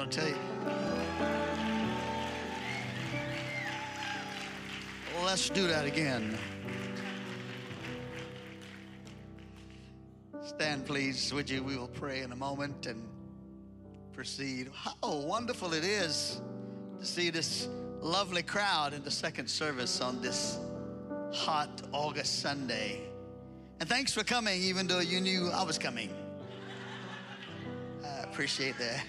going to tell you. Let's do that again. Stand, please, would you? We will pray in a moment and proceed. How wonderful it is to see this lovely crowd in the second service on this hot August Sunday. And thanks for coming, even though you knew I was coming. Appreciate that.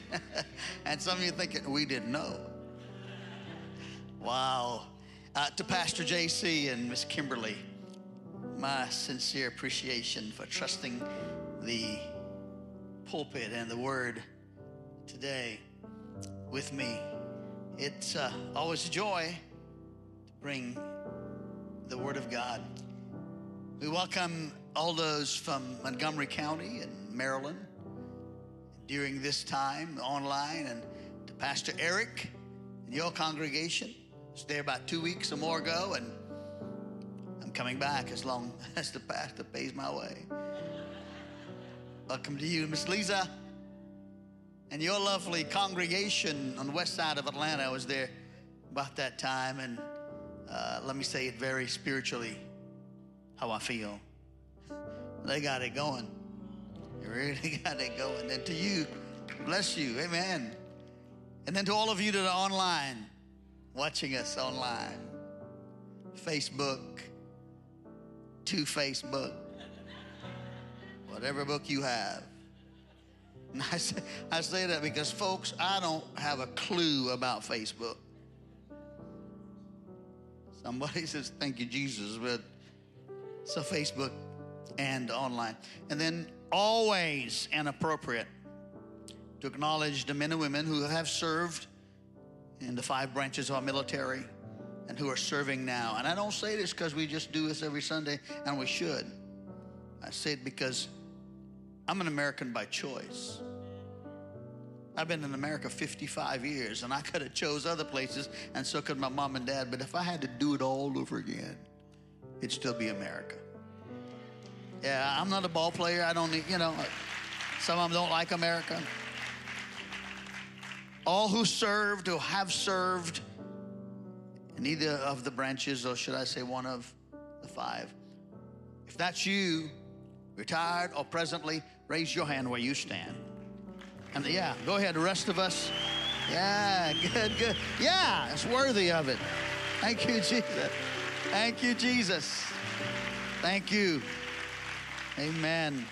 and some of you thinking, we didn't know. Wow. Uh, to Pastor JC and Miss Kimberly, my sincere appreciation for trusting the pulpit and the word today with me. It's uh, always a joy to bring the word of God. We welcome all those from Montgomery County and Maryland during this time online and to Pastor Eric and your congregation. I was there about two weeks or more ago, and I'm coming back as long as the pastor pays my way. Welcome to you, Miss Lisa, and your lovely congregation on the west side of Atlanta. I was there about that time, and uh, let me say it very spiritually how I feel. They got it going. They really got it going. And to you, bless you. Amen. And then to all of you that are online, watching us online, Facebook, to Facebook, whatever book you have. And I say, I say that because, folks, I don't have a clue about Facebook. Somebody says, Thank you, Jesus, but so Facebook and online. And then always and appropriate to acknowledge the men and women who have served in the five branches of our military and who are serving now. And I don't say this because we just do this every Sunday, and we should. I say it because I'm an American by choice. I've been in America 55 years, and I could have chose other places, and so could my mom and dad. But if I had to do it all over again, it'd still be America. Yeah, I'm not a ball player. I don't need, you know, some of them don't like America. All who served or have served in either of the branches, or should I say one of the five. If that's you, retired or presently, raise your hand where you stand. And yeah, go ahead. The rest of us, yeah, good, good. Yeah, it's worthy of it. Thank you, Jesus. Thank you, Jesus. Thank you. Amen.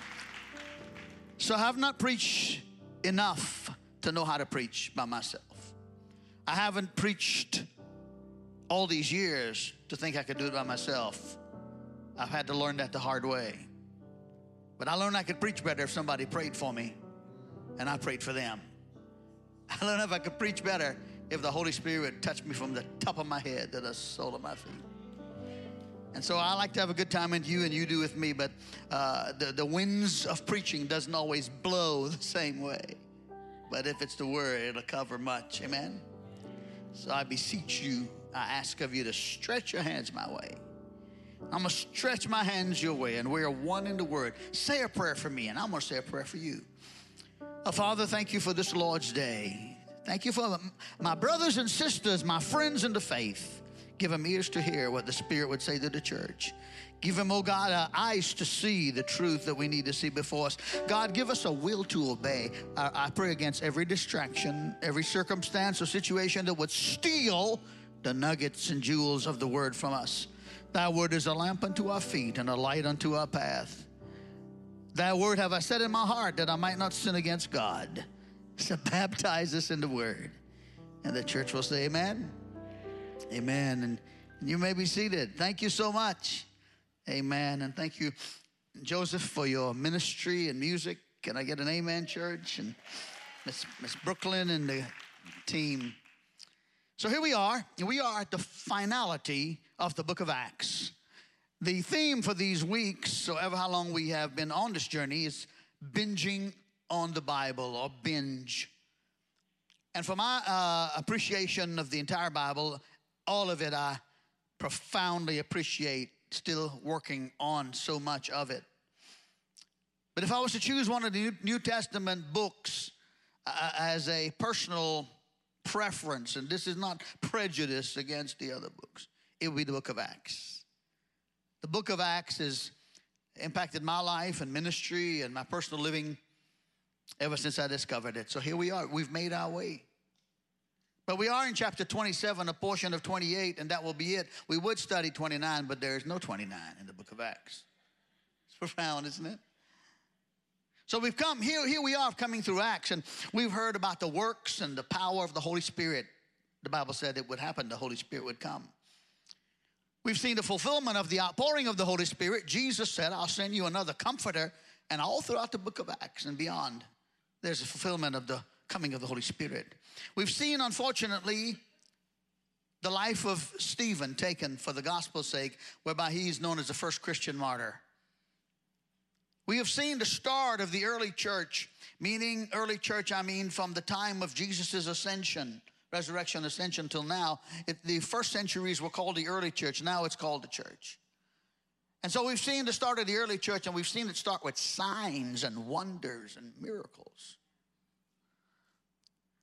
So I have not preached enough to know how to preach by myself. I haven't preached all these years to think I could do it by myself. I've had to learn that the hard way. But I learned I could preach better if somebody prayed for me and I prayed for them. I learned if I could preach better if the Holy Spirit touched me from the top of my head to the sole of my feet. And so I like to have a good time with you, and you do with me. But uh, the the winds of preaching doesn't always blow the same way. But if it's the word, it'll cover much. Amen. So I beseech you, I ask of you to stretch your hands my way. I'm gonna stretch my hands your way, and we are one in the word. Say a prayer for me, and I'm gonna say a prayer for you. Oh, Father, thank you for this Lord's day. Thank you for my brothers and sisters, my friends in the faith. Give them ears to hear what the Spirit would say to the church. Give them, oh God, uh, eyes to see the truth that we need to see before us. God, give us a will to obey. I, I pray against every distraction, every circumstance or situation that would steal the nuggets and jewels of the word from us. Thy word is a lamp unto our feet and a light unto our path. Thy word have I said in my heart that I might not sin against God. So baptize us in the word. And the church will say, Amen. Amen. And you may be seated. Thank you so much. Amen. And thank you, Joseph, for your ministry and music. Can I get an amen, church? And Miss, Miss Brooklyn and the team. So here we are. We are at the finality of the book of Acts. The theme for these weeks, so ever how long we have been on this journey, is binging on the Bible or binge. And for my uh, appreciation of the entire Bible, all of it I profoundly appreciate, still working on so much of it. But if I was to choose one of the New Testament books uh, as a personal preference, and this is not prejudice against the other books, it would be the book of Acts. The book of Acts has impacted my life and ministry and my personal living ever since I discovered it. So here we are. We've made our way. But we are in chapter 27, a portion of 28, and that will be it. We would study 29, but there is no 29 in the book of Acts. It's profound, isn't it? So we've come, here, here we are coming through Acts, and we've heard about the works and the power of the Holy Spirit. The Bible said it would happen, the Holy Spirit would come. We've seen the fulfillment of the outpouring of the Holy Spirit. Jesus said, I'll send you another comforter. And all throughout the book of Acts and beyond, there's a fulfillment of the coming of the Holy Spirit. We've seen, unfortunately, the life of Stephen taken for the gospel's sake, whereby he is known as the first Christian martyr. We have seen the start of the early church, meaning early church, I mean from the time of Jesus' ascension, resurrection, ascension till now. It, the first centuries were called the early church, now it's called the church. And so we've seen the start of the early church, and we've seen it start with signs and wonders and miracles.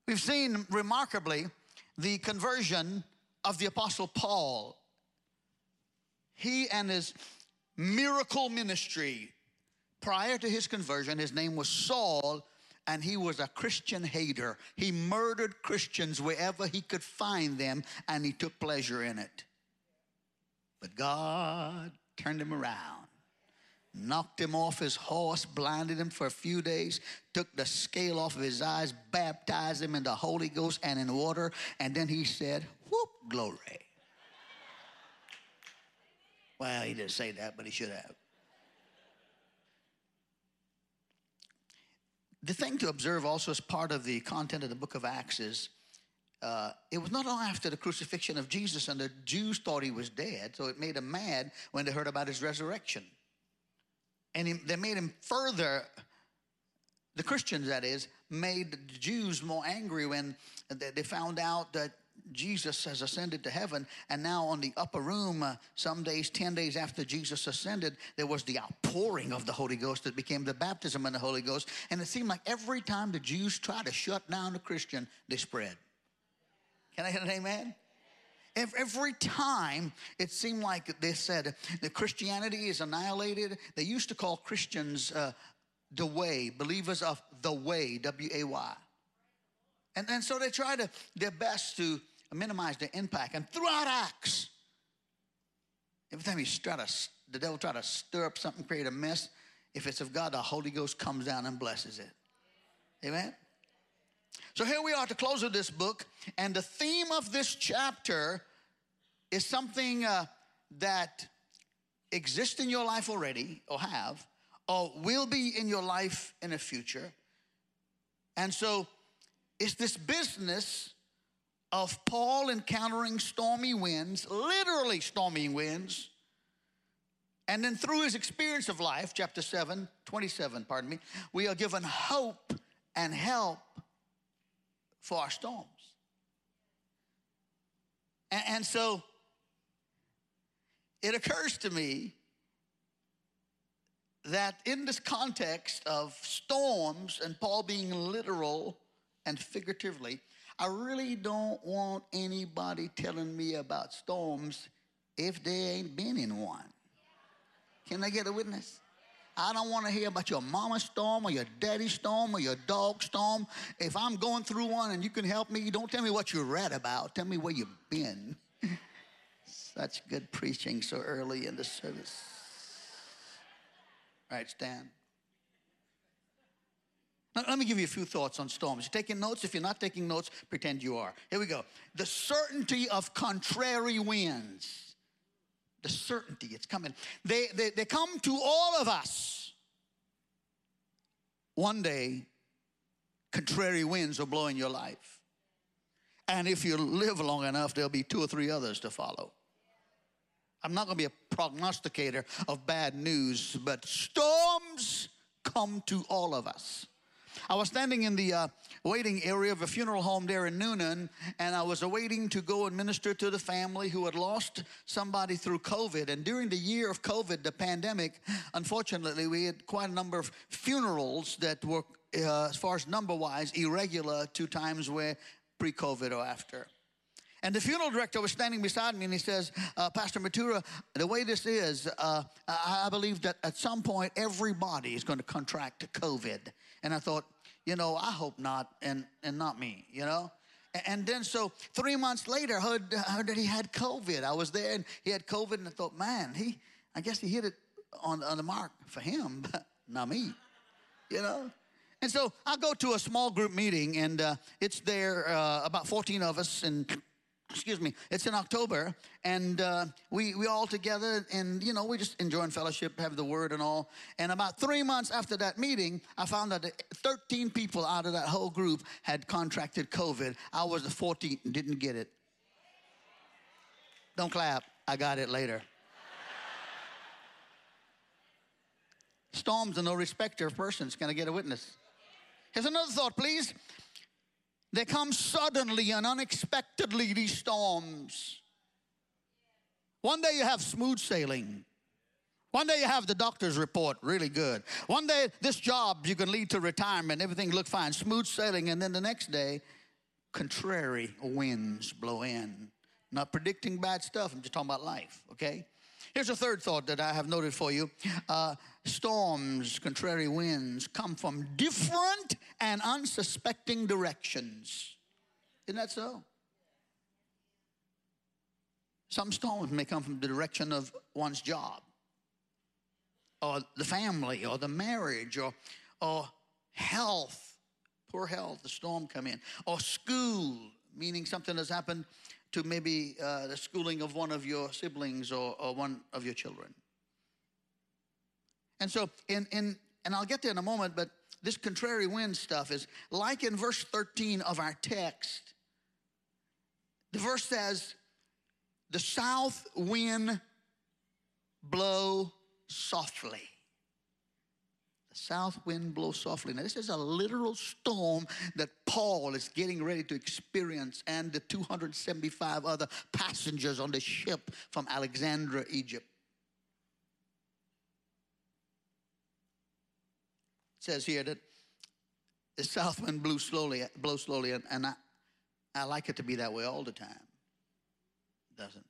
We've seen remarkably the conversion of the Apostle Paul. He and his miracle ministry prior to his conversion, his name was Saul, and he was a Christian hater. He murdered Christians wherever he could find them, and he took pleasure in it. But God turned him around, knocked him off his horse, blinded him for a few days, took the scale off of his eyes, baptized him in the Holy Ghost and in water, and then he said, Whoop, glory. Well, he didn't say that, but he should have. The thing to observe also as part of the content of the book of Acts is uh, it was not long after the crucifixion of Jesus, and the Jews thought he was dead, so it made them mad when they heard about his resurrection. And they made him further, the Christians that is, made the Jews more angry when they found out that Jesus has ascended to heaven, and now on the upper room, uh, some days, 10 days after Jesus ascended, there was the outpouring of the Holy Ghost that became the baptism in the Holy Ghost. And it seemed like every time the Jews tried to shut down a Christian, they spread. Can I get an amen? Every time it seemed like they said that Christianity is annihilated, they used to call Christians uh, the way, believers of the way, W A Y. And, and so they try to their best to minimize the impact. And throughout Acts, every time you try to, the devil try to stir up something, create a mess, if it's of God, the Holy Ghost comes down and blesses it. Amen? So here we are to close of this book, and the theme of this chapter is something uh, that exists in your life already, or have, or will be in your life in the future. And so it's this business of Paul encountering stormy winds, literally stormy winds. And then through his experience of life, chapter 7, 27, pardon me, we are given hope and help for our storms. And, and so it occurs to me that in this context of storms and Paul being literal and figuratively, I really don't want anybody telling me about storms if they ain't been in one. Can I get a witness? I don't want to hear about your mama storm or your daddy storm or your dog storm. If I'm going through one and you can help me, don't tell me what you read about. Tell me where you've been. Such good preaching so early in the service. All right, stand. Now, let me give you a few thoughts on storms. You're taking notes? If you're not taking notes, pretend you are. Here we go. The certainty of contrary winds. The certainty, it's coming. They, they, they come to all of us. One day, contrary winds will blow in your life. And if you live long enough, there'll be two or three others to follow. I'm not going to be a prognosticator of bad news, but storms come to all of us. I was standing in the uh, waiting area of a funeral home there in Newnan, and I was awaiting to go and minister to the family who had lost somebody through COVID. And during the year of COVID, the pandemic, unfortunately, we had quite a number of funerals that were, uh, as far as number wise, irregular to times where pre COVID or after. And the funeral director was standing beside me and he says, uh, Pastor Mathura, the way this is, uh, I believe that at some point everybody is going to contract COVID. And I thought, you know, I hope not, and, and not me, you know? And then so three months later, I heard, heard that he had COVID. I was there and he had COVID, and I thought, man, he, I guess he hit it on, on the mark for him, but not me, you know? And so I go to a small group meeting, and uh, it's there, uh, about 14 of us, and excuse me, it's in October, and uh, we we all together, and you know, we just enjoying fellowship, have the word and all. And about three months after that meeting, I found that 13 people out of that whole group had contracted COVID. I was the 14th and didn't get it. Don't clap. I got it later. Storms are no respecter of persons. Can I get a witness? Here's another thought, please. They come suddenly and unexpectedly, these storms. One day you have smooth sailing. One day you have the doctor's report, really good. One day this job you can lead to retirement, everything look fine, smooth sailing, and then the next day, contrary winds blow in. Not predicting bad stuff, I'm just talking about life, okay? Here's a third thought that I have noted for you. Uh, storms, contrary winds come from different and unsuspecting directions. Isn't that so? Some storms may come from the direction of one's job, or the family, or the marriage, or, or health, poor health, the storm come in, or school, meaning something has happened to maybe uh, the schooling of one of your siblings or, or one of your children. And so, in, in, and I'll get there in a moment, but this contrary wind stuff is like in verse 13 of our text. The verse says, The south wind blow softly The south wind blows softly. Now, this is a literal storm that Paul is getting ready to experience, and the 275 other passengers on the ship from Alexandria, Egypt. Says here that the south wind blew slowly, blow slowly, and, I, I like it to be that way all the time. It doesn't.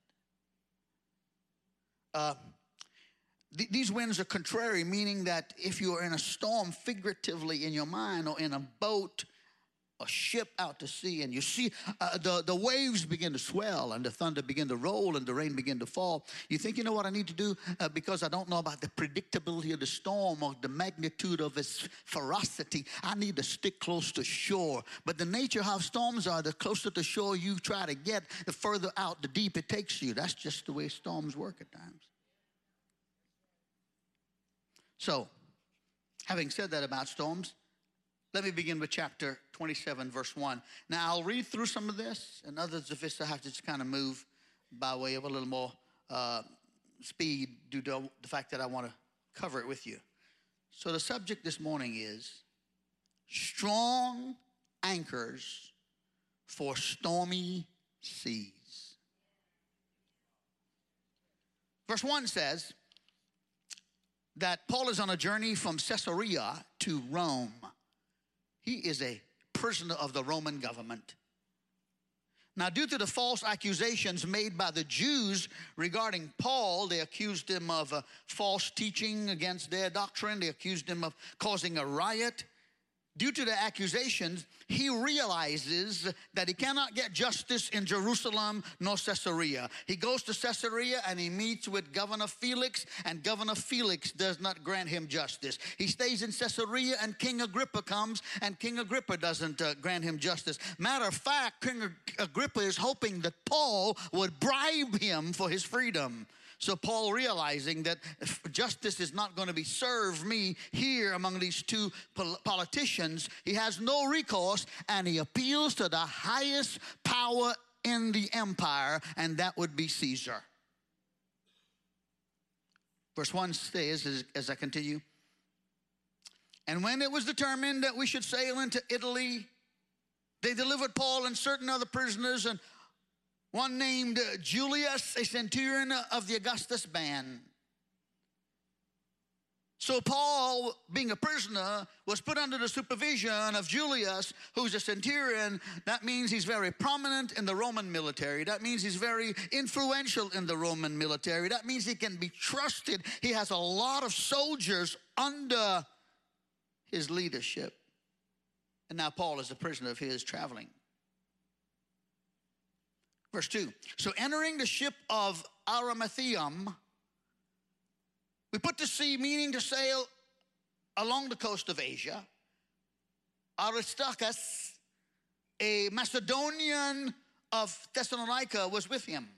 Uh, these winds are contrary, meaning that if you're in a storm, figuratively in your mind, or in a boat, a ship out to sea, and you see uh, the, the waves begin to swell, and the thunder begin to roll, and the rain begin to fall, you think, you know what I need to do? Uh, because I don't know about the predictability of the storm or the magnitude of its ferocity, I need to stick close to shore. But the nature how storms are, the closer to shore you try to get, the further out, the deep it takes you. That's just the way storms work at times. So, having said that about storms, let me begin with chapter 27, verse 1. Now, I'll read through some of this, and others of this I have to just kind of move by way of a little more uh, speed due to the fact that I want to cover it with you. So, the subject this morning is strong anchors for stormy seas. Verse 1 says, that Paul is on a journey from Caesarea to Rome. He is a prisoner of the Roman government. Now, due to the false accusations made by the Jews regarding Paul, they accused him of uh, false teaching against their doctrine. They accused him of causing a riot. Due to the accusations, he realizes that he cannot get justice in Jerusalem nor Caesarea. He goes to Caesarea and he meets with Governor Felix, and Governor Felix does not grant him justice. He stays in Caesarea, and King Agrippa comes, and King Agrippa doesn't uh, grant him justice. Matter of fact, King Agrippa is hoping that Paul would bribe him for his freedom. So Paul realizing that justice is not going to be served me here among these two politicians, he has no recourse and he appeals to the highest power in the empire, and that would be Caesar. Verse 1 says, as, as I continue, And when it was determined that we should sail into Italy, they delivered Paul and certain other prisoners, and one named Julius, a centurion of the Augustus band. So Paul, being a prisoner, was put under the supervision of Julius, who's a centurion. That means he's very prominent in the Roman military. That means he's very influential in the Roman military. That means he can be trusted. He has a lot of soldiers under his leadership. And now Paul is a prisoner of his traveling. Verse 2 So entering the ship of Adramyttium, we put to sea, meaning to sail along the coast of Asia. Aristarchus, a Macedonian of Thessalonica, was with him.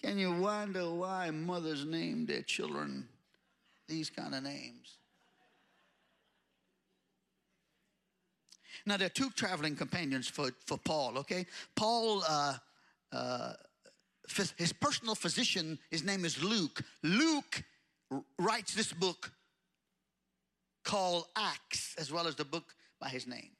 Can you wonder why mothers name their children these kind of names? Now, there are two traveling companions for, for Paul, okay? Paul, uh, uh, his personal physician, his name is Luke. Luke writes this book called Acts, as well as the book by his name.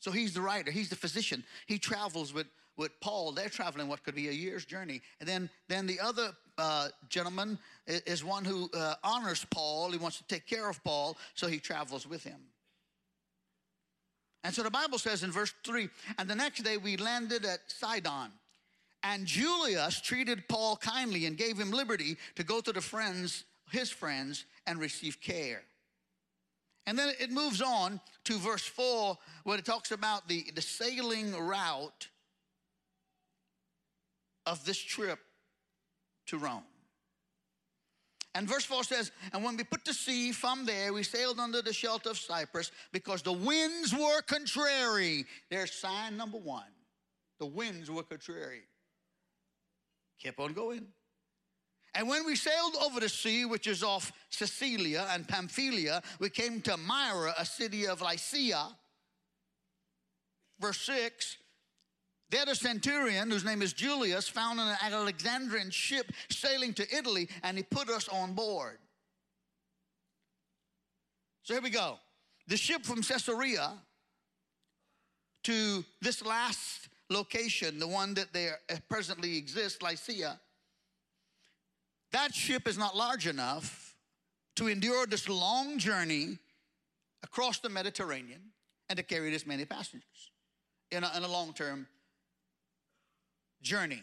So he's the writer, he's the physician. He travels with, with Paul. They're traveling what could be a year's journey. And then, then the other uh, gentleman is one who uh, honors Paul. He wants to take care of Paul, so he travels with him. And so the Bible says in verse 3 and the next day we landed at Sidon. And Julius treated Paul kindly and gave him liberty to go to the friends his friends and receive care. And then it moves on to verse 4 where it talks about the, the sailing route of this trip to Rome. And verse 4 says, And when we put to sea from there, we sailed under the shelter of Cyprus because the winds were contrary. There's sign number one. The winds were contrary. Kept on going. And when we sailed over the sea, which is off Cilicia and Pamphylia, we came to Myra, a city of Lycia. Verse 6 There the centurion, whose name is Julius, found an Alexandrian ship sailing to Italy, and he put us on board. So here we go. The ship from Caesarea to this last location, the one that there presently exists, Lycia, that ship is not large enough to endure this long journey across the Mediterranean and to carry this many passengers in a, in a long term journey.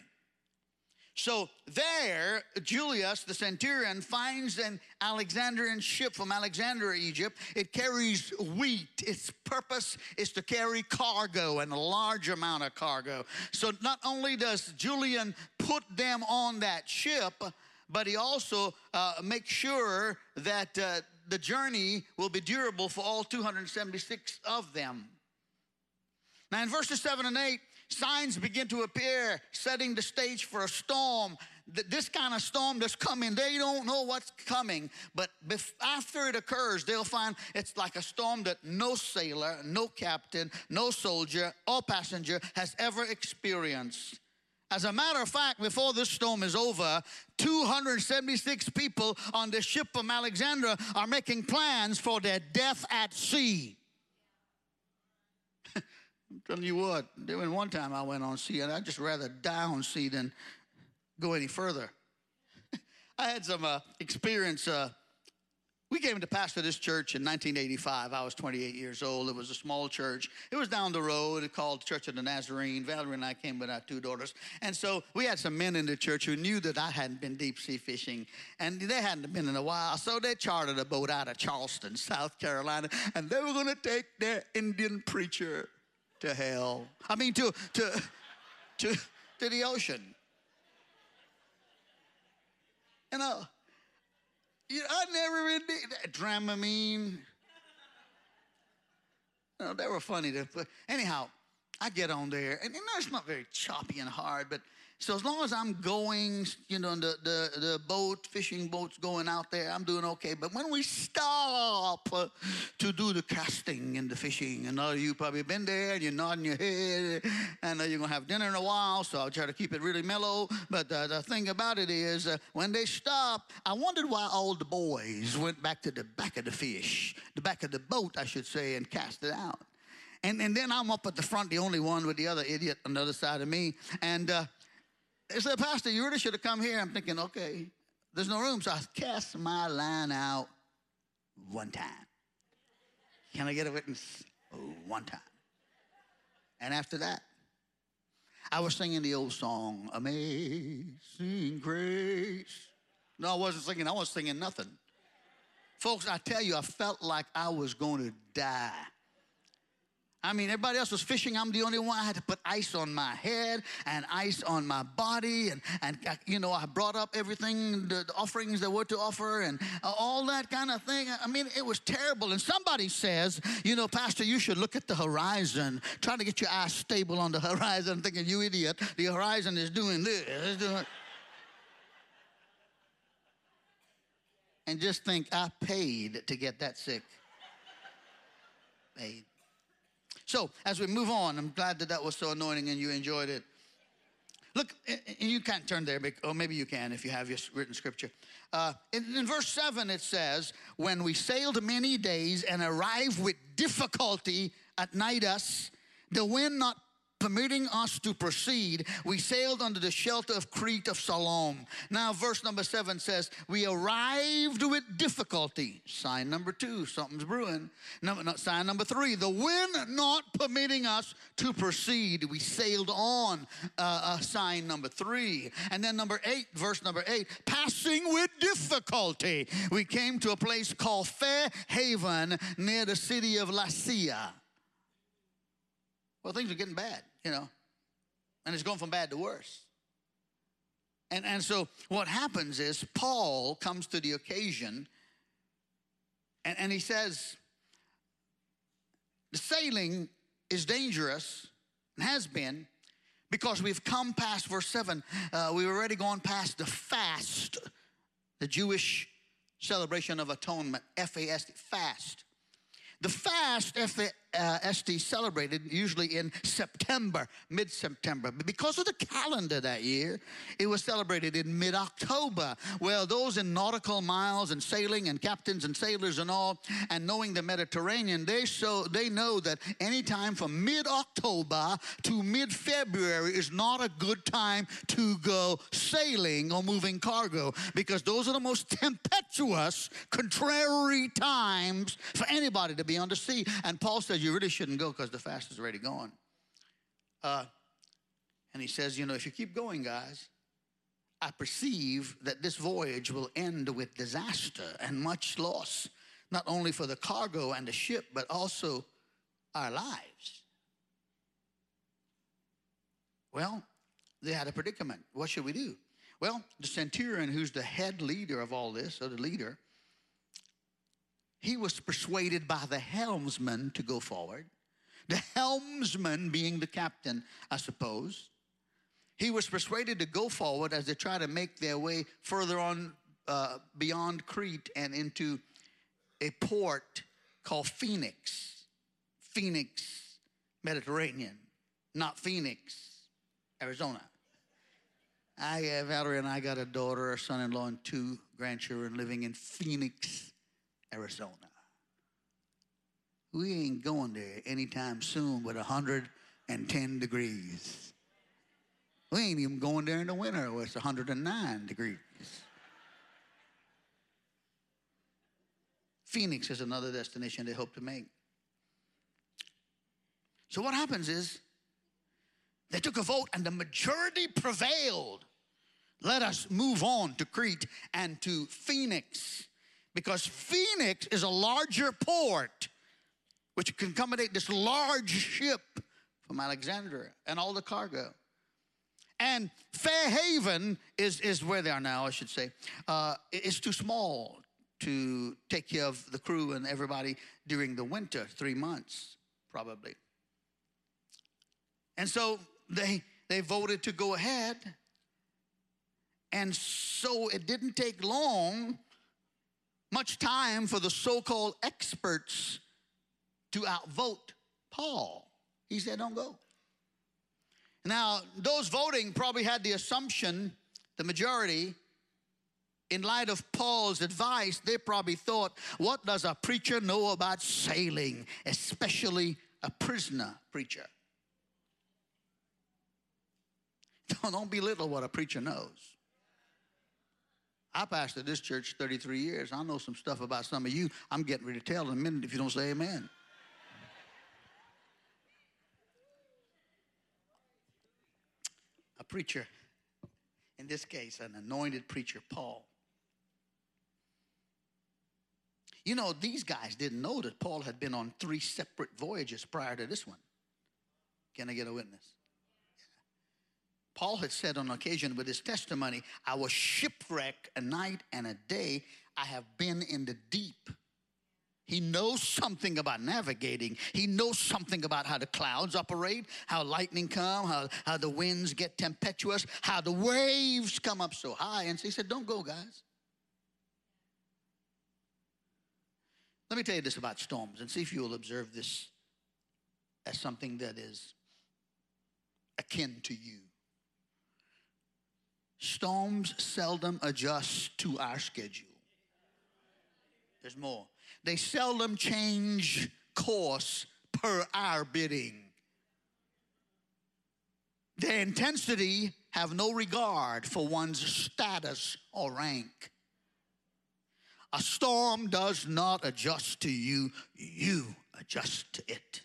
So there, Julius, the centurion, finds an Alexandrian ship from Alexandria, Egypt. It carries wheat. Its purpose is to carry cargo and a large amount of cargo. So not only does Julian put them on that ship, but he also uh, makes sure that uh, the journey will be durable for all 276 of them. Now, in verses 7 and 8, signs begin to appear, setting the stage for a storm. This kind of storm that's coming, they don't know what's coming. But after it occurs, they'll find it's like a storm that no sailor, no captain, no soldier, or passenger has ever experienced. As a matter of fact, before this storm is over, 276 people on the ship from Alexandria are making plans for their death at sea. I'm telling you what, there was one time I went on sea, and I'd just rather die on sea than go any further. I had some uh, experience uh, we came to pastor this church in 1985. I was 28 years old. It was a small church. It was down the road. Called Church of the Nazarene. Valerie and I came with our two daughters. And so we had some men in the church who knew that I hadn't been deep sea fishing. And they hadn't been in a while. So they chartered a boat out of Charleston, South Carolina. And they were going to take their Indian preacher to hell. I mean, to, to, to, to the ocean. And uh, you know, I never even did that. Dramamine. No, they were funny to put. Anyhow, I get on there, and, and it's not very choppy and hard, but so as long as I'm going, you know, the, the, the boat, fishing boats going out there, I'm doing okay. But when we stop to do the casting and the fishing, and all of you probably been there and you're nodding your head, and you're going to have dinner in a while, so I'll try to keep it really mellow. But uh, the thing about it is, uh, when they stop, I wondered why all the boys went back to the back of the fish, the back of the boat, I should say, and cast it out. And, and then I'm up at the front, the only one with the other idiot on the other side of me. And uh, they said, Pastor, you really should have come here. I'm thinking, okay, there's no room. So I cast my line out one time. Can I get a witness? Oh, one time. And after that, I was singing the old song, Amazing Grace. No, I wasn't singing, I was singing nothing. Folks, I tell you, I felt like I was going to die. I mean, everybody else was fishing. I'm the only one. I had to put ice on my head and ice on my body. And, and uh, you know, I brought up everything, the, the offerings that were to offer and uh, all that kind of thing. I mean, it was terrible. And somebody says, you know, Pastor, you should look at the horizon, trying to get your eyes stable on the horizon, thinking, you idiot, the horizon is doing this. And just think, I paid to get that sick. Paid. So, as we move on, I'm glad that that was so anointing and you enjoyed it. Look, and you can't turn there, or maybe you can if you have your written scripture. Uh, in, in verse 7, it says, When we sailed many days and arrived with difficulty at Cnidus, the wind not permitting us to proceed, we sailed under the shelter of Crete of Salmone. Now, verse number seven says, We arrived with difficulty. Sign number two, something's brewing. No, not sign number three, the wind not permitting us to proceed. We sailed on. Uh, uh, sign number three. And then number eight, verse number eight, passing with difficulty. We came to a place called Fair Haven near the city of Lasea. Well, things are getting bad you know, and it's going from bad to worse. And, and so what happens is Paul comes to the occasion and, and he says, the sailing is dangerous and has been because we've come past verse 7. Uh, we've already gone past the fast, the Jewish celebration of atonement, F A S T, fast. The fast, Uh, FST, celebrated usually in September, mid September. But because of the calendar that year, it was celebrated in mid October. Well, those in nautical miles and sailing and captains and sailors and all, and knowing the Mediterranean, they, so, they know that any time from mid October to mid February is not a good time to go sailing or moving cargo because those are the most tempestuous, contrary times for anybody to be on the sea. And Paul says, You really shouldn't go because the fast is already gone. Uh, and he says, You know, if you keep going, guys, I perceive that this voyage will end with disaster and much loss, not only for the cargo and the ship, but also our lives. Well, they had a predicament. What should we do? Well, the centurion, who's the head leader of all this, or the leader, he was persuaded by the helmsman to go forward. The helmsman being the captain, I suppose. He was persuaded to go forward as they try to make their way further on uh, beyond Crete and into a port called Phoenix. Phoenix, Mediterranean, not Phoenix, Arizona. I, Valerie and I got a daughter, a son in law, and two grandchildren living in Phoenix, Arizona. We ain't going there anytime soon with 110 degrees. We ain't even going there in the winter where it's 109 degrees. Phoenix is another destination they hope to make. So what happens is they took a vote and the majority prevailed. Let us move on to Crete and to Phoenix because Phoenix is a larger port which can accommodate this large ship from Alexandria and all the cargo. And Fair Haven is, is where they are now, I should say. Uh, it's too small to take care of the crew and everybody during the winter, three months probably. And so they they voted to go ahead. And so it didn't take long, much time for the so-called experts to outvote Paul. He said, Don't go. Now, those voting probably had the assumption, the majority, in light of Paul's advice, they probably thought, What does a preacher know about sailing, especially a prisoner preacher? Don't belittle what a preacher knows. I pastored this church 33 years. I know some stuff about some of you. I'm getting ready to tell in a minute if you don't say amen. A preacher, in this case, an anointed preacher, Paul. You know, these guys didn't know that Paul had been on three separate voyages prior to this one. Can I get a witness? Paul had said on occasion with his testimony, I was shipwrecked a night and a day. I have been in the deep. He knows something about navigating. He knows something about how the clouds operate, how lightning come, how, how the winds get tempestuous, how the waves come up so high. And so he said, Don't go, guys. Let me tell you this about storms and see if you will observe this as something that is akin to you. Storms seldom adjust to our schedule. There's more. They seldom change course per our bidding. Their intensity have no regard for one's status or rank. A storm does not adjust to you, you adjust to it.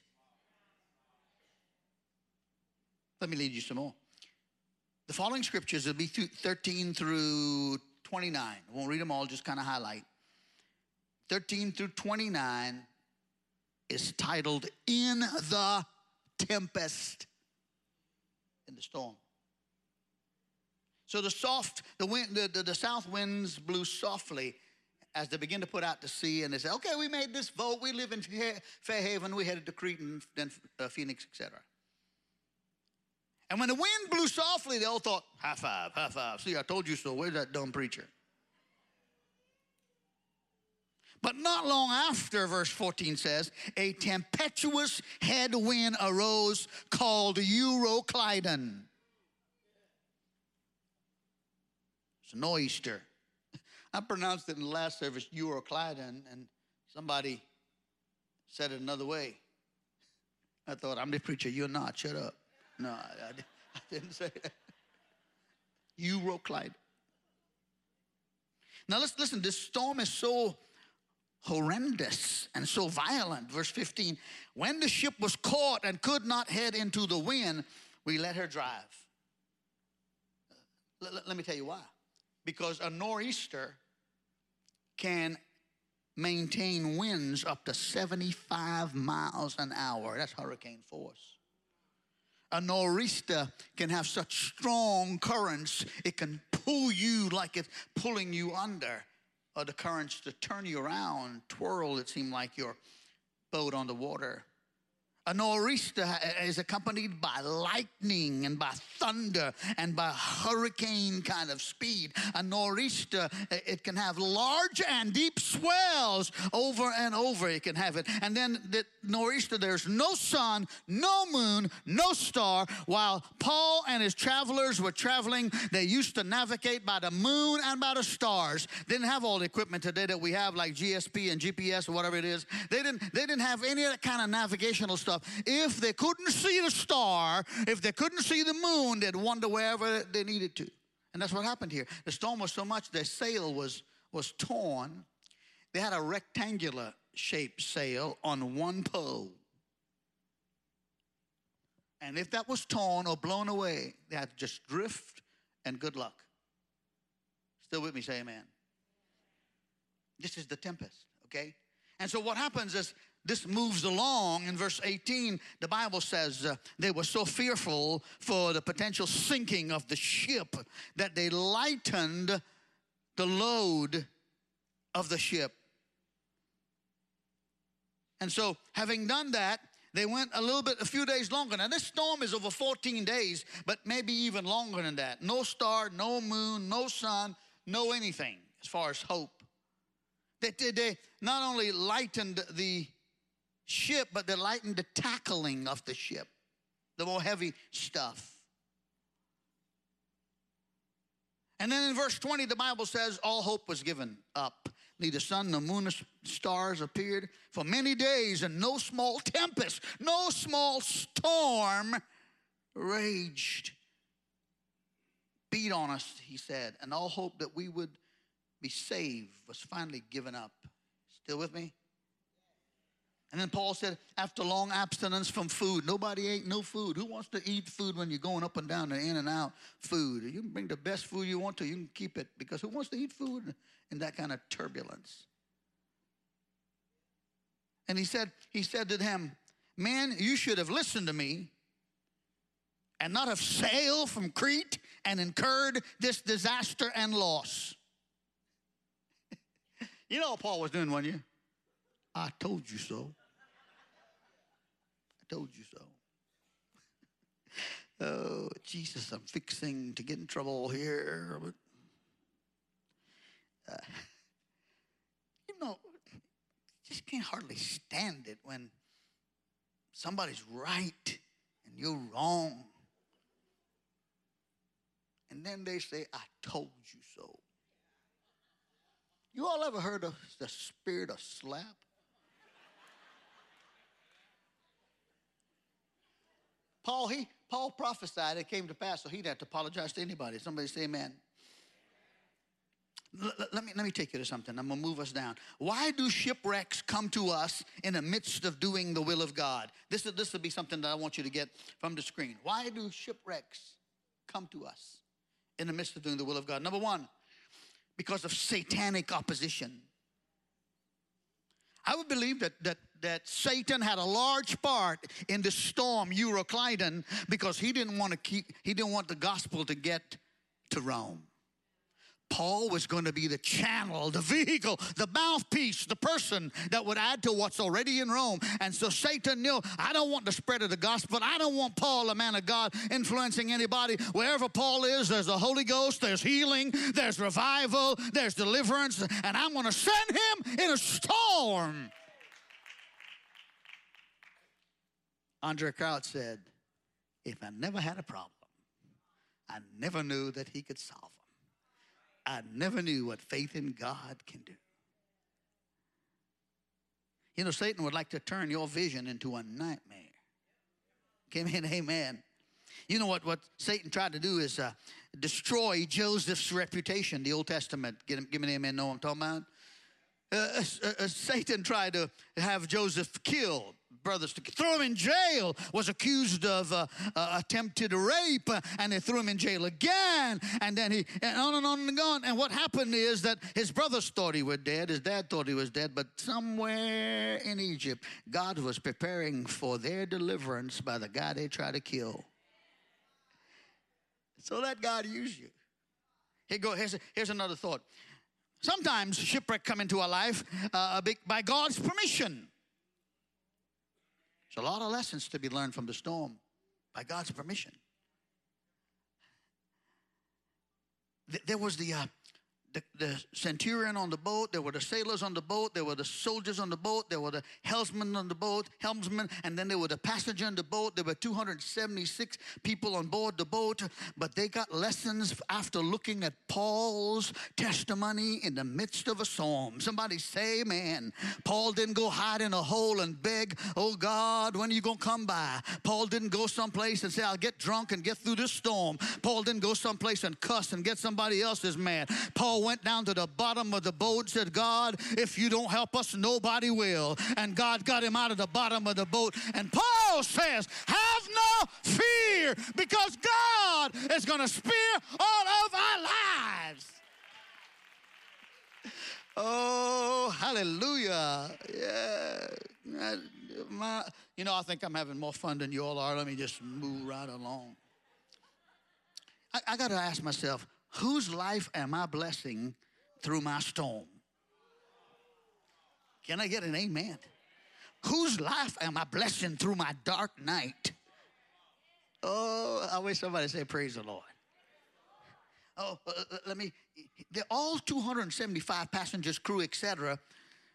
Let me lead you some more. The following scriptures will be 13 through 29. I won't read them all, just kind of highlight. 13 through 29 is titled In the Tempest, in the storm. So the soft, the wind, the, the, the south winds blew softly as they begin to put out to sea, and they say, "Okay, we made this vote. We live in Fairhaven. We headed to Crete then uh, Phoenix, etc." And when the wind blew softly, they all thought, high five, high five. See, I told you so. Where's that dumb preacher? But not long after, verse 14 says, a tempestuous headwind arose called Euroclydon. It's an oyster. I pronounced it in the last service, Euroclydon, and somebody said it another way. I thought, I'm the preacher, you're not, shut up. No, I, I, didn't say that. you Euroclide. Now let's listen. This storm is so horrendous and so violent. Verse 15. When the ship was caught and could not head into the wind, we let her drive. Let me tell you why. Because a nor'easter can maintain winds up to 75 miles an hour. That's hurricane force a nor'easter can have such strong currents, it can pull you like it's pulling you under, or the currents to turn you around, twirl, it seemed like your boat on the water. A nor'easter eh, is accompanied by lightning and by thunder and by hurricane kind of speed. A nor'easter, eh, it can have large and deep swells over and over. It can have it. And then the nor'easter, there's no sun, no moon, no star. While Paul and his travelers were traveling, they used to navigate by the moon and by the stars. They didn't have all the equipment today that we have, like GSP and GPS or whatever it is. They didn't, they didn't have any of that kind of navigational stuff If they couldn't see the star, if they couldn't see the moon, they'd wander wherever they needed to. And that's what happened here. The storm was so much their sail was, was torn. They had a rectangular shaped sail on one pole. And if that was torn or blown away, they had to just drift and good luck. Still with me, say amen. This is the tempest, okay? And so what happens is this moves along in verse 18 the bible says uh, they were so fearful for the potential sinking of the ship that they lightened the load of the ship and so having done that They went a little bit, a few days longer. Now, this storm is over 14 days, but maybe even longer than that. No star, no moon, no sun, no anything as far as hope. They, they, they not only lightened the ship, but they lightened the tackling of the ship, the more heavy stuff. And then in verse 20, the Bible says, All hope was given up. Neither sun, nor moon, nor stars appeared for many days, and no small tempest, no small storm raged. Beat on us, he said, and all hope that we would be saved was finally given up. Still with me? And then Paul said, after long abstinence from food, nobody ate no food. Who wants to eat food when you're going up and down and in and out food? You can bring the best food you want to, you can keep it because who wants to eat food in that kind of turbulence? And he said, he said to them, Man, you should have listened to me and not have sailed from Crete and incurred this disaster and loss. you know what Paul was doing, wasn't you? I told you so told you so. oh, Jesus, I'm fixing to get in trouble here. But, uh, you know, just can't hardly stand it when somebody's right and you're wrong. And then they say, I told you so. You all ever heard of the spirit of slap? Paul, he Paul prophesied it came to pass, so he didn't have to apologize to anybody. Somebody say amen. Let, let, me, let me take you to something. I'm going to move us down. Why do shipwrecks come to us in the midst of doing the will of God? This, is, this will be something that I want you to get from the screen. Why do shipwrecks come to us in the midst of doing the will of God? Number one, because of satanic opposition. I would believe that, that that Satan had a large part in the storm Euroclydon because he didn't want to keep he didn't want the gospel to get to Rome. Paul was going to be the channel, the vehicle, the mouthpiece, the person that would add to what's already in Rome. And so Satan knew, I don't want the spread of the gospel. I don't want Paul, a man of God, influencing anybody. Wherever Paul is, there's the Holy Ghost, there's healing, there's revival, there's deliverance, and I'm going to send him in a storm. Andraé Crouch said, If I never had a problem, I never knew that he could solve them. I never knew what faith in God can do. You know, Satan would like to turn your vision into a nightmare. Amen, amen. You know what, what Satan tried to do is uh, destroy Joseph's reputation, the Old Testament. Give, give me an amen, know what I'm talking about? Uh, uh, uh, Satan tried to have Joseph killed brothers to throw him in jail was accused of uh, uh, attempted rape uh, and they threw him in jail again. And then he and on and on and on. And what happened is that his brothers thought he was dead his dad thought he was dead but somewhere in egypt god was preparing for their deliverance by the guy they tried to kill. So let god use you. Here go here's, here's another thought. Sometimes shipwreck come into our life uh, by god's permission there's a lot of lessons to be learned from the storm by God's permission. There was the uh, the, the, centurion on the boat, there were the sailors on the boat, there were the soldiers on the boat, there were the helmsmen on the boat, helmsmen, and then there were the passenger on the boat. There were 276 people on board the boat, but they got lessons after looking at Paul's testimony in the midst of a storm. Somebody say, man, Paul didn't go hide in a hole and beg, oh God, when are you going to come by? Paul didn't go someplace and say, I'll get drunk and get through this storm. Paul didn't go someplace and cuss and get somebody else's mad. Paul went down to the bottom of the boat said, God, if you don't help us, nobody will. And God got him out of the bottom of the boat. And Paul says, Have no fear because God is going to spare all of our lives. Oh, hallelujah. Yeah. My, you know, I think I'm having more fun than you all are. Let me just move right along. I, I got to ask myself, Whose life am I blessing through my storm? Can I get an amen? Whose life am I blessing through my dark night? Oh, I wish somebody say, Praise the Lord. Oh, uh, uh let me, they're all 275 passengers, crew, etc.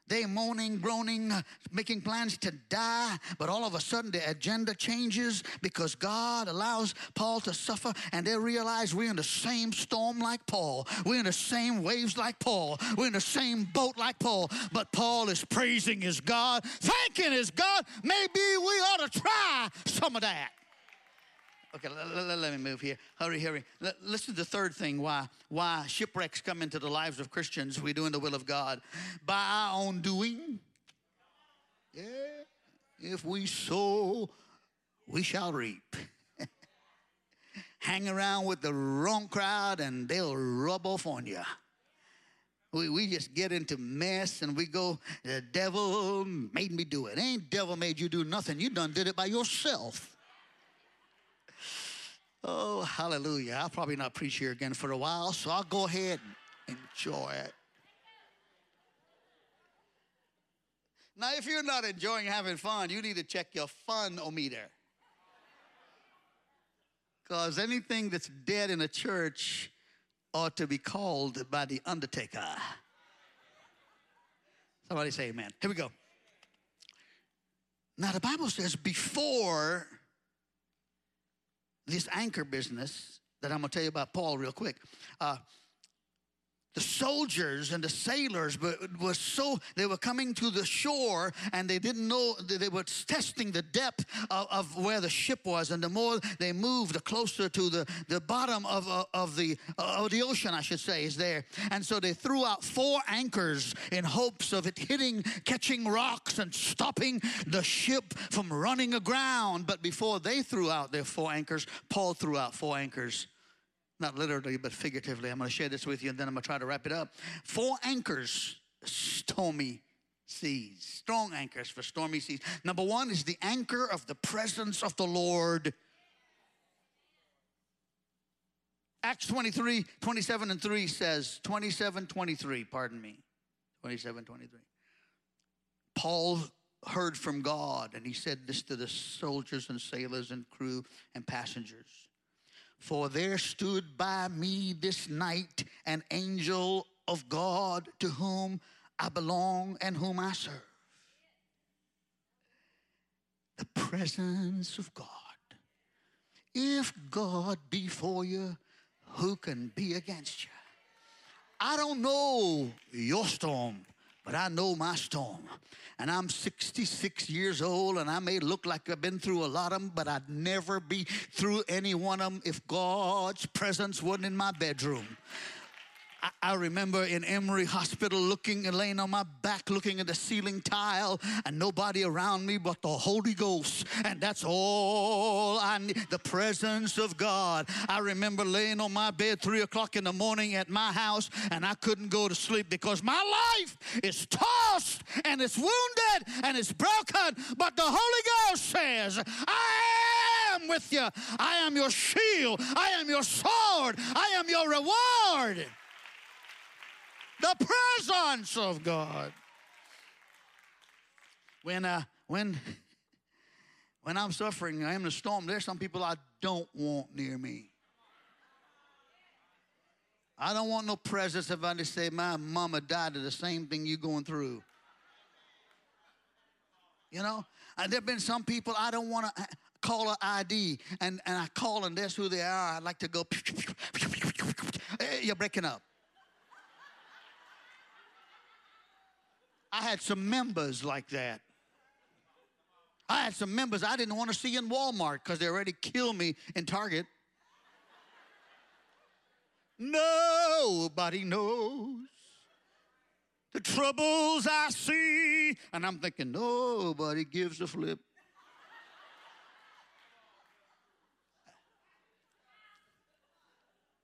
They moaning, groaning, making plans to die, but all of a sudden the agenda changes because God allows Paul to suffer, and they realize we're in the same storm like Paul. We're in the same waves like Paul. We're in the same boat like Paul. But Paul is praising his God, thanking his God. Maybe we ought to try some of that. Okay, let, let, let, me move here. Hurry, hurry. Let, listen to the third thing why why shipwrecks come into the lives of Christians. We're doing the will of God by our own doing. Yeah, if we sow, we shall reap. Hang around with the wrong crowd and they'll rub off on you. We, we just get into mess and we go, the devil made me do it. Ain't devil made you do nothing. You done did it by yourself. Oh, hallelujah. I'll probably not preach here again for a while, so I'll go ahead and enjoy it. Now, if you're not enjoying having fun, you need to check your fun-o-meter. Because anything that's dead in a church ought to be called by the undertaker. Somebody say amen. Here we go. Now, the Bible says before this anchor business that I'm going to tell you about Paul real quick. Uh, the soldiers and the sailors were so they were coming to the shore and they didn't know they were testing the depth of, of where the ship was. And the more they moved the closer to the, the bottom of, of the uh, of the ocean i should say is there. And so they threw out four anchors in hopes of it hitting catching rocks and stopping the ship from running aground. But before they threw out their four anchors paul threw out four anchors not literally, but figuratively. I'm going to share this with you and then I'm going to try to wrap it up. Four anchors, stormy seas, strong anchors for stormy seas. Number one is the anchor of the presence of the Lord. Acts 23, 27 and 3 says, 27, 23, pardon me, 27, 23. Paul heard from God and he said this to the soldiers and sailors and crew and passengers. For there stood by me this night an angel of God to whom I belong and whom I serve. The presence of God. If God be for you, who can be against you? I don't know your storm, but I know my storm and I'm 66 years old, and I may look like I've been through a lot of them, but I'd never be through any one of them if God's presence wasn't in my bedroom. I, remember in Emory Hospital looking and laying on my back, looking at the ceiling tile, and nobody around me but the Holy Ghost. And that's all I need the presence of God. I remember laying on my bed three o'clock in the morning at my house, and I couldn't go to sleep because my life is tossed and it's wounded and it's broken. But the Holy Ghost says, I am with you. I am your shield. I am your sword. I am your reward the presence of God. When, uh, when, when I'm suffering, I'm in a storm, there's some people I don't want near me. I don't want no presence if I just say my mama died of the same thing you're going through. You know, and there have been some people I don't want to uh, call an ID, and, and I call and that's who they are. I'd like to go, you're breaking up. I had some members like that. I had some members I didn't want to see in Walmart because they already killed me in Target. Nobody knows the troubles I see. And I'm thinking, nobody gives a flip.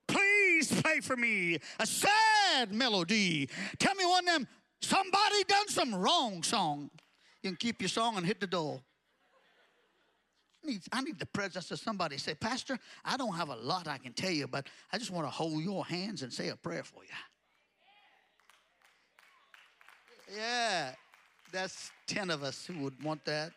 Please play for me a sad melody. Tell me one of them Somebody done some wrong song. You can keep your song and hit the door. I need, I need the presence of somebody. Say, Pastor, I don't have a lot I can tell you, but I just want to hold your hands and say a prayer for you. Yeah. That's 10 of us who would want that.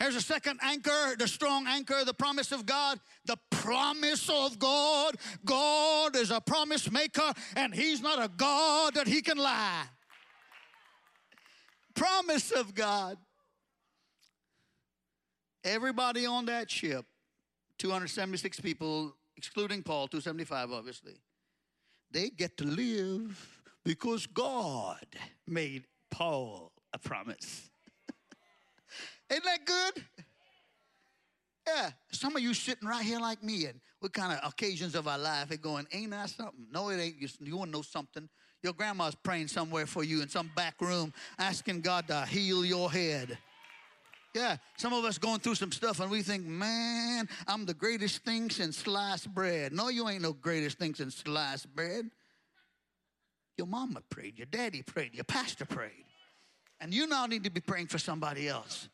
Here's a second anchor, the strong anchor, the promise of God. The promise of God. God is a promise maker, and He's not a God that He can lie. Promise of God. Everybody on that ship, 276 people, excluding Paul, 275 obviously, they get to live because God made Paul a promise. Ain't that good? Yeah, some of you sitting right here like me, and what kind of occasions of our life are going, ain't that something? No, it ain't. You, you want to know something? Your grandma's praying somewhere for you in some back room, asking God to heal your head. Yeah, some of us going through some stuff and we think, man, I'm the greatest thing since sliced bread. No, you ain't no greatest thing since sliced bread. Your mama prayed, your daddy prayed, your pastor prayed. And you now need to be praying for somebody else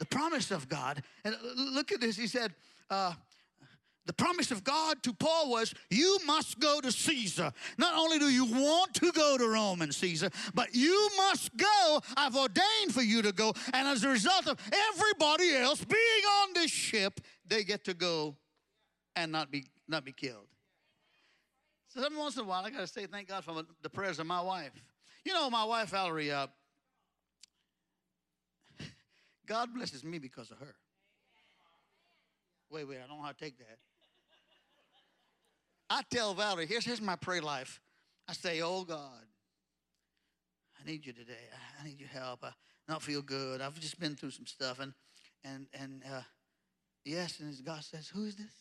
the promise of God. And look at this. He said, uh, the promise of God to Paul was, You must go to Caesar. Not only do you want to go to Rome and Caesar, but you must go. I've ordained for you to go. And as a result of everybody else being on this ship, they get to go and not be, not be killed. So every once in a while, I got to say thank God for the prayers of my wife. You know, my wife, Valerie, uh, God blesses me because of her. Wait, wait, I don't know how to take that. I tell Valerie, here's, here's my prayer life. I say, Oh God, I need you today. I need your help. I don't feel good. I've just been through some stuff. And, and, and uh, yes, and God says, Who is this?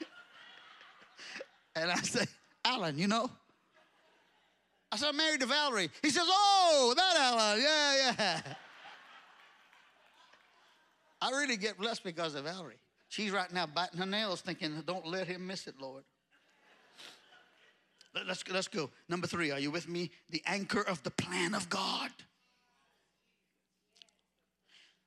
and I say, Allan, you know? I said, I'm married to Valerie. He says, Oh, that Allan. Yeah, yeah. I really get blessed because of Valerie. She's right now biting her nails thinking, don't let him miss it, Lord. Let's, let's go. Number three, are you with me? The anchor of the plan of God.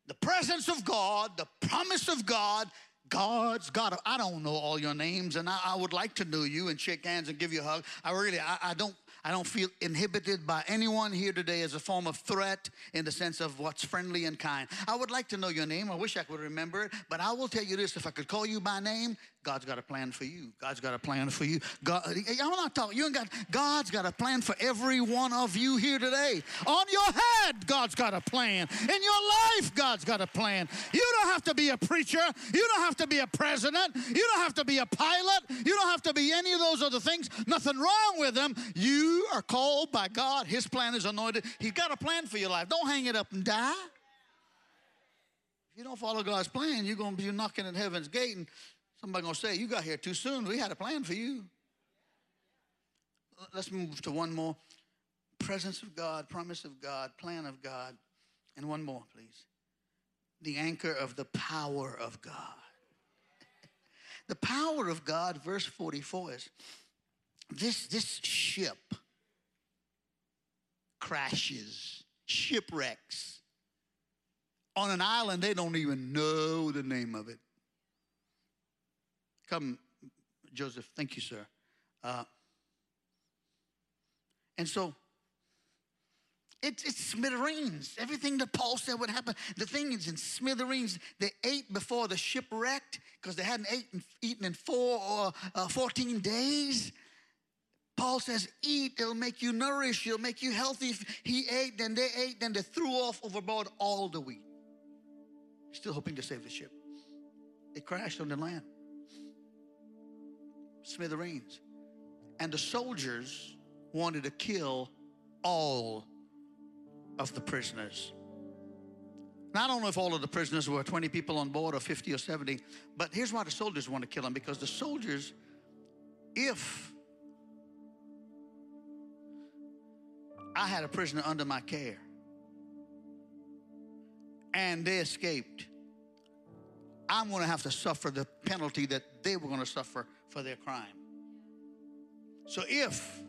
The presence of God, the promise of God. God's got, I don't know all your names, and I, I, would like to know you and shake hands and give you a hug. I really, I, I don't I don't feel inhibited by anyone here today as a form of threat in the sense of what's friendly and kind. I would like to know your name. I wish I could remember it, but I will tell you this if I could call you by name, God's got a plan for you. God's got a plan for you. God, I'm not talking, you ain't got, God's got a plan for every one of you here today. On your head, God's got a plan. In your life, God's got a plan. You don't have to be a preacher. You don't have to be a president. You don't have to be a pilot. You don't have to be any of those other things. Nothing wrong with them. You are called by God. His plan is anointed. He's got a plan for your life. Don't hang it up and die. If you don't follow God's plan, you're going to be knocking at heaven's gate and Somebody gonna say, you got here too soon. We had a plan for you. Let's move to one more. Presence of God, promise of God, plan of God. And one more, please. The anchor of the power of God. the power of God, verse 44 is this, this ship crashes, shipwrecks on an island they don't even know the name of it. Come, Joseph. Thank you, sir. Uh, and so it's, it's smithereens. Everything that Paul said would happen. The thing is in smithereens. They ate before the ship wrecked because they hadn't eaten, eaten in four or uh, 14 days. Paul says, eat, it'll make you nourish, it'll make you healthy. He ate, then they ate, then they threw off overboard all the wheat. Still hoping to save the ship. It crashed on the land smithereens. And the soldiers wanted to kill all of the prisoners. I don't know if all of the prisoners were 20 people on board or 50 or 70, but here's why the soldiers want to kill them because the soldiers, if I had a prisoner under my care and they escaped, I'm going to have to suffer the penalty that they were going to suffer for their crime. So if,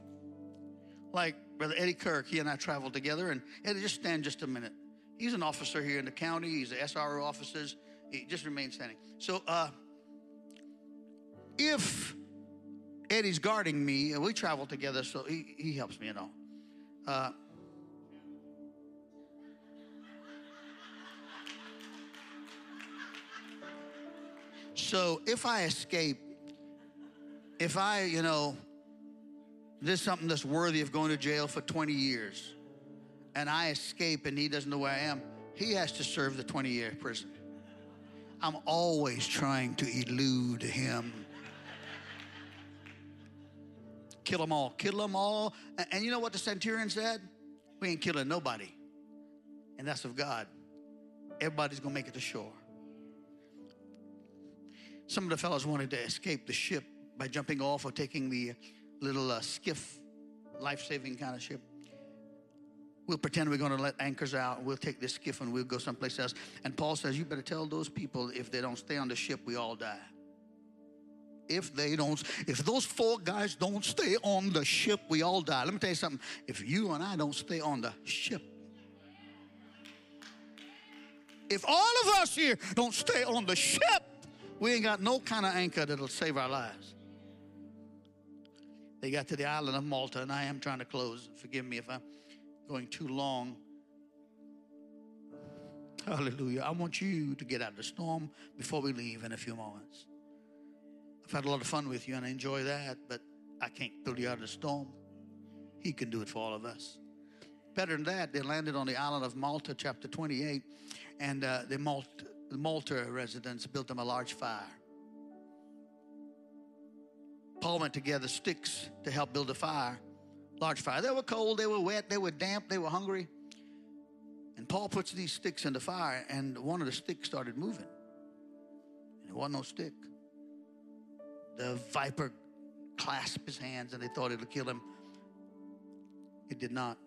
like Brother Eddie Kirk, he and I traveled together, and Eddie, just stand just a minute. He's an officer here in the county. He's the SRO officers. He just remain standing. So uh, if Eddie's guarding me, and we travel together, so he, he helps me and all. Uh, So if I escape, if I, you know, did something that's worthy of going to jail for 20 years, and I escape and he doesn't know where I am, he has to serve the 20 year prison. I'm always trying to elude him. Kill them all, kill them all. And, and you know what the centurion said? We ain't killing nobody. And that's of God. Everybody's gonna make it to shore. Some of the fellows wanted to escape the ship by jumping off or taking the little uh, skiff, life saving kind of ship. We'll pretend we're going to let anchors out. We'll take this skiff and we'll go someplace else. And Paul says, You better tell those people if they don't stay on the ship, we all die. If they don't, if those four guys don't stay on the ship, we all die. Let me tell you something. If you and I don't stay on the ship, if all of us here don't stay on the ship, we ain't got no kind of anchor that'll save our lives. They got to the island of Malta, and I am trying to close. Forgive me if I'm going too long. Hallelujah. I want you to get out of the storm before we leave in a few moments. I've had a lot of fun with you, and I enjoy that, but I can't pull you out of the storm. He can do it for all of us. Better than that, they landed on the island of Malta, chapter 28, and uh, the Malta, the Malta residents built them a large fire. Paul went to gather sticks to help build a fire, large fire. They were cold, they were wet, they were damp, they were hungry. And Paul puts these sticks in the fire, and one of the sticks started moving. And it wasn't no stick. The viper clasped his hands, and they thought it would kill him. It did not.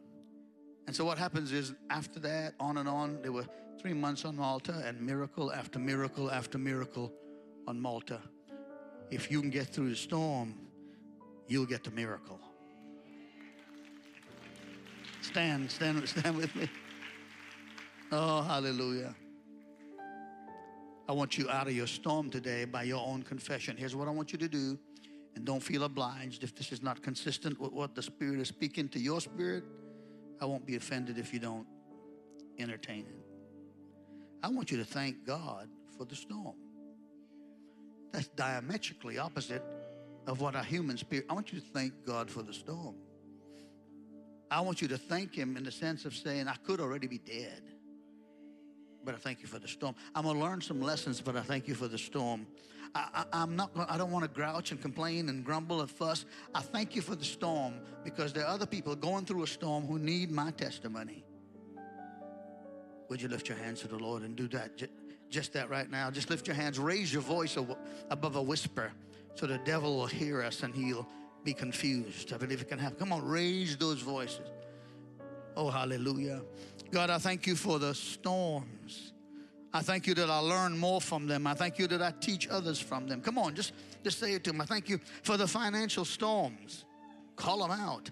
And so what happens is, after that, on and on, there were three months on Malta, and miracle after miracle after miracle on Malta if you can get through the storm, you'll get the miracle. Stand, stand, stand with me. Oh, hallelujah. I want you out of your storm today by your own confession. Here's what I want you to do, and don't feel obliged if this is not consistent with what the Spirit is speaking to your spirit. I won't be offended if you don't entertain it. I want you to thank God for the storm. That's diametrically opposite of what our human spirit. I want you to thank God for the storm. I want you to thank Him in the sense of saying, I could already be dead, but I thank you for the storm. I'm gonna learn some lessons, but I thank you for the storm. I, am not. I don't want to grouch and complain and grumble and fuss. I thank you for the storm because there are other people going through a storm who need my testimony. Would you lift your hands to the Lord and do that? just that right now. Just lift your hands, raise your voice above a whisper so the devil will hear us and he'll be confused. I believe it can happen. Come on, raise those voices. Oh, hallelujah. God, I thank you for the storms. I thank you that I learn more from them. I thank you that I teach others from them. Come on, just, just say it to them. I thank you for the financial storms. Call them out.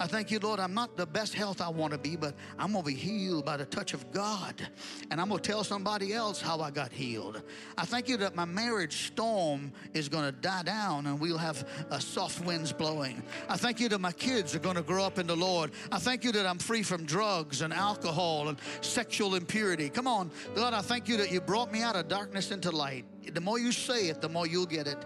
I thank you, Lord. I'm not the best health I want to be, but I'm going to be healed by the touch of God. And I'm going to tell somebody else how I got healed. I thank you that my marriage storm is going to die down and we'll have uh, soft winds blowing. I thank you that my kids are going to grow up in the Lord. I thank you that I'm free from drugs and alcohol and sexual impurity. Come on, God, I thank you that you brought me out of darkness into light. The more you say it, the more you'll get it.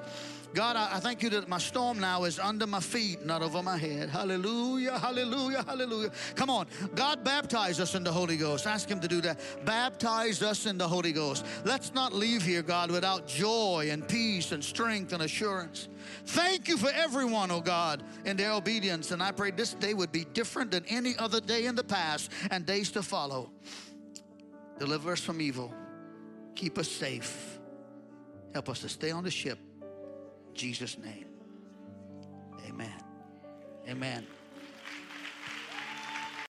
God, I, I, thank you that my storm now is under my feet, not over my head. Hallelujah, hallelujah, hallelujah. Come on. God baptize us in the Holy Ghost. Ask Him to do that. Baptize us in the Holy Ghost. Let's not leave here, God, without joy and peace and strength and assurance. Thank you for everyone, oh God, in their obedience. And I pray this day would be different than any other day in the past and days to follow. Deliver us from evil. Keep us safe. Help us to stay on the ship Jesus' name. Amen. Amen.